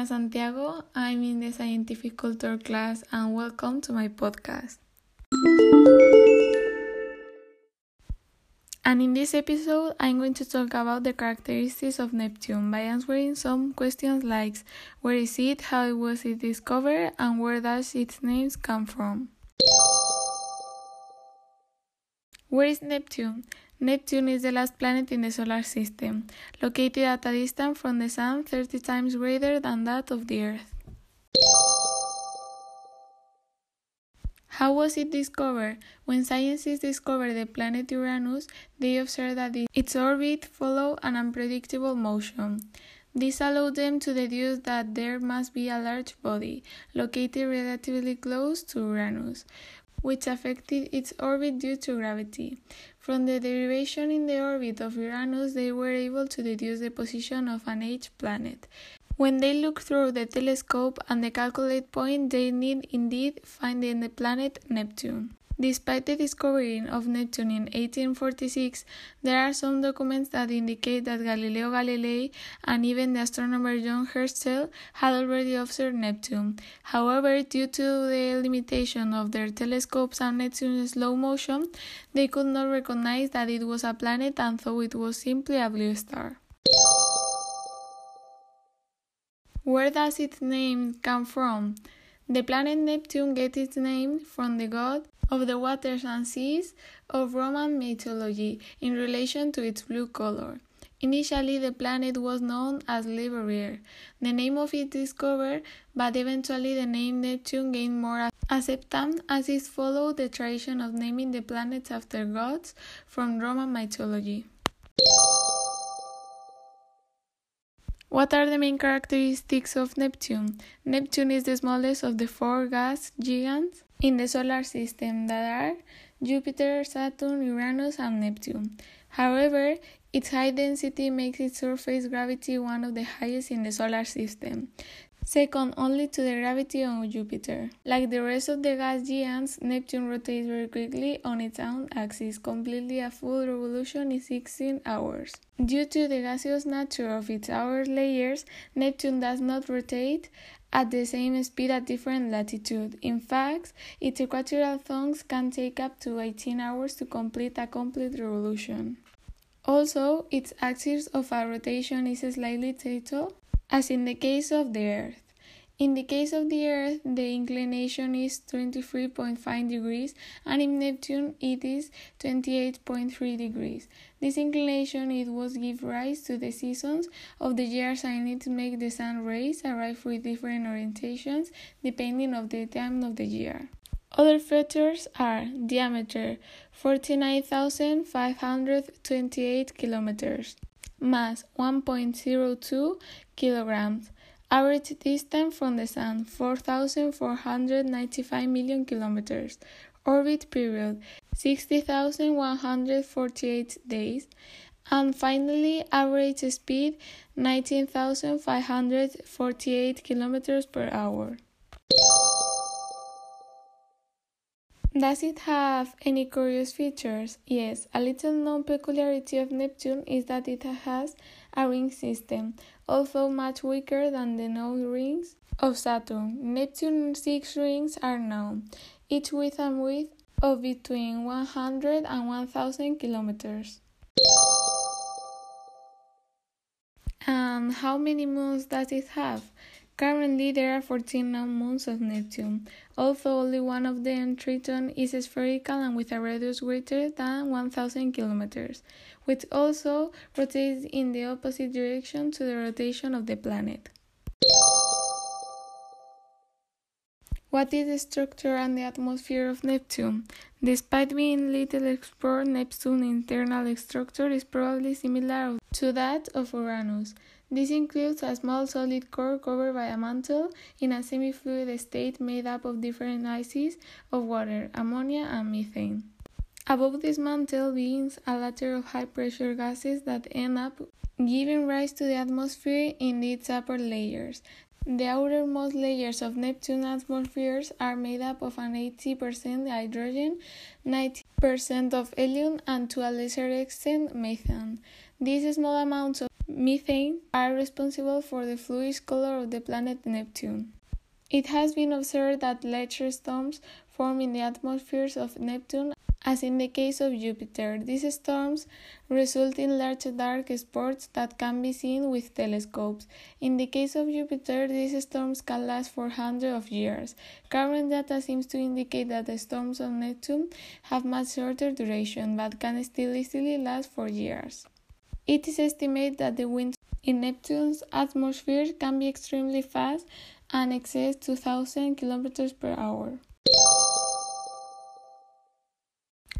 Elena Santiago. I'm in the Scientific Culture class and welcome to my podcast. And in this episode, I'm going to talk about the characteristics of Neptune by answering some questions like where is it, how was it discovered, and where does its name come from. Where is Neptune? Neptune is the last planet in the solar system, located at a distance from the Sun 30 times greater than that of the Earth. How was it discovered? When scientists discovered the planet Uranus, they observed that its orbit followed an unpredictable motion. This allowed them to deduce that there must be a large body, located relatively close to Uranus, which affected its orbit due to gravity. From the derivation in the orbit of Uranus, they were able to deduce the position of an age planet. When they look through the telescope and the calculate point, they need indeed find the planet Neptune. Despite the discovery of Neptune in 1846, there are some documents that indicate that Galileo Galilei and even the astronomer John Herschel had already observed Neptune. However, due to the limitation of their telescopes and Neptune's slow motion, they could not recognize that it was a planet and thought it was simply a blue star. Where does its name come from? The planet Neptune gets its name from the god of the waters and seas of Roman mythology in relation to its blue color. Initially, the planet was known as Leverrier, the name of its discoverer, but eventually the name Neptune gained more acceptance as it followed the tradition of naming the planets after gods from Roman mythology. What are the main characteristics of Neptune? Neptune is the smallest of the four gas giants in the solar system that are Jupiter, Saturn, Uranus, and Neptune. However, its high density makes its surface gravity one of the highest in the solar system second only to the gravity on Jupiter. Like the rest of the gas giants, Neptune rotates very quickly on its own axis, completely a full revolution in 16 hours. Due to the gaseous nature of its outer layers, Neptune does not rotate at the same speed at different latitudes. In fact, its equatorial zones can take up to 18 hours to complete a complete revolution. Also, its axis of rotation is slightly tilted as in the case of the Earth. In the case of the Earth, the inclination is 23.5 degrees, and in Neptune it is 28.3 degrees. This inclination it was give rise to the seasons of the year assigned to make the sun rays arrive with different orientations depending of the time of the year. Other features are diameter 49,528 kilometers, mass 1.02 kilograms, average distance from the Sun 4,495 million kilometers, orbit period 60,148 days, and finally average speed 19,548 kilometers per hour. Does it have any curious features? Yes, a little known peculiarity of Neptune is that it has a ring system, although much weaker than the known rings of Saturn. Neptune's six rings are known, each with a width of between 100 and 1000 kilometers. And how many moons does it have? Currently, there are 14 known moons of Neptune, although only one of them, Triton, is spherical and with a radius greater than 1000 kilometers, which also rotates in the opposite direction to the rotation of the planet. What is the structure and the atmosphere of Neptune? Despite being little explored, Neptune's internal structure is probably similar to that of Uranus. This includes a small solid core covered by a mantle in a semi-fluid state made up of different ices of water, ammonia, and methane. Above this mantle begins a ladder of high-pressure gases that end up giving rise to the atmosphere in its upper layers. The outermost layers of Neptune's atmospheres are made up of an 80% hydrogen, 90% of helium, and to a lesser extent methane. These small amounts of methane are responsible for the fluish color of the planet Neptune. It has been observed that large storms form in the atmospheres of Neptune as in the case of Jupiter. These storms result in large dark spots that can be seen with telescopes. In the case of Jupiter, these storms can last for hundreds of years. Current data seems to indicate that the storms on Neptune have much shorter duration but can still easily last for years. It is estimated that the winds in Neptune's atmosphere can be extremely fast and exceed 2000 km per hour.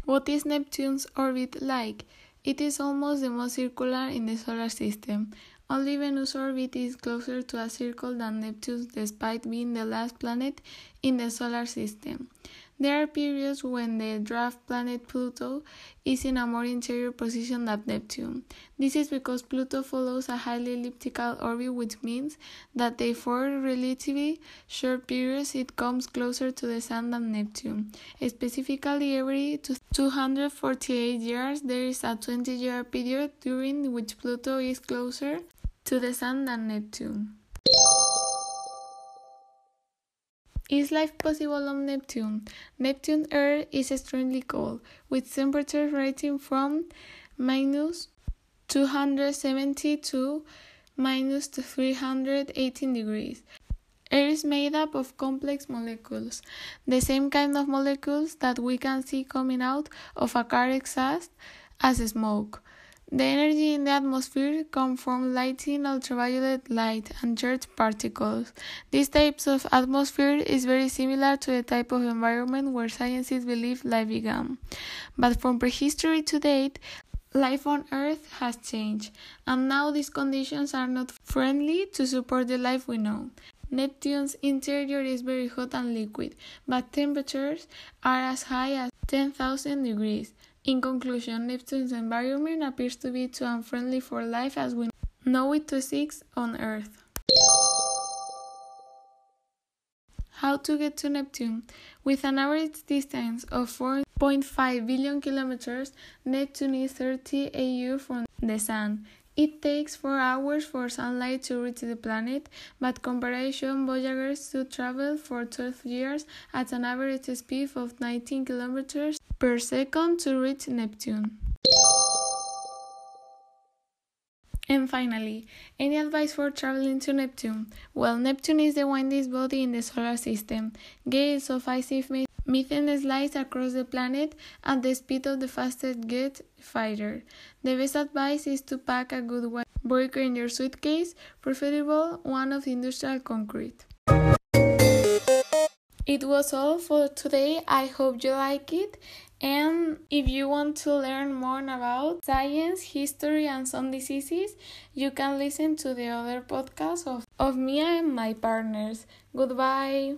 What is Neptune's orbit like? It is almost the most circular in the solar system. Only Venus' orbit is closer to a circle than Neptune's despite being the last planet in the solar system. There are periods when the dwarf planet Pluto is in a more interior position than Neptune. This is because Pluto follows a highly elliptical orbit, which means that for relatively short periods it comes closer to the Sun than Neptune. Specifically, every 248 years there is a 20 year period during which Pluto is closer to the Sun than Neptune. Is life possible on Neptune? Neptune air is extremely cold, with temperatures ranging from minus 270 to minus 318 degrees. Air is made up of complex molecules, the same kind of molecules that we can see coming out of a car exhaust as smoke. The energy in the atmosphere comes from lighting ultraviolet light and charged particles. This type of atmosphere is very similar to the type of environment where scientists believe life began. But from prehistory to date, life on Earth has changed, and now these conditions are not friendly to support the life we know. Neptune's interior is very hot and liquid, but temperatures are as high as 10,000 degrees. In conclusion, Neptune's environment appears to be too unfriendly for life as we know it to exist on Earth. How to get to Neptune? With an average distance of 4.5 billion kilometers, Neptune is 30 AU from the Sun. It takes 4 hours for sunlight to reach the planet, but comparison Voyagers should travel for 12 years at an average speed of 19 kilometers per second to reach Neptune. And finally, any advice for traveling to Neptune? Well, Neptune is the windiest body in the solar system. Gales of icy methane slides across the planet at the speed of the fastest jet fighter. The best advice is to pack a good breaker in your suitcase, preferable one of industrial concrete. It was all for today. I hope you like it. And if you want to learn more about science, history, and some diseases, you can listen to the other podcasts of, of me and my partners. Goodbye.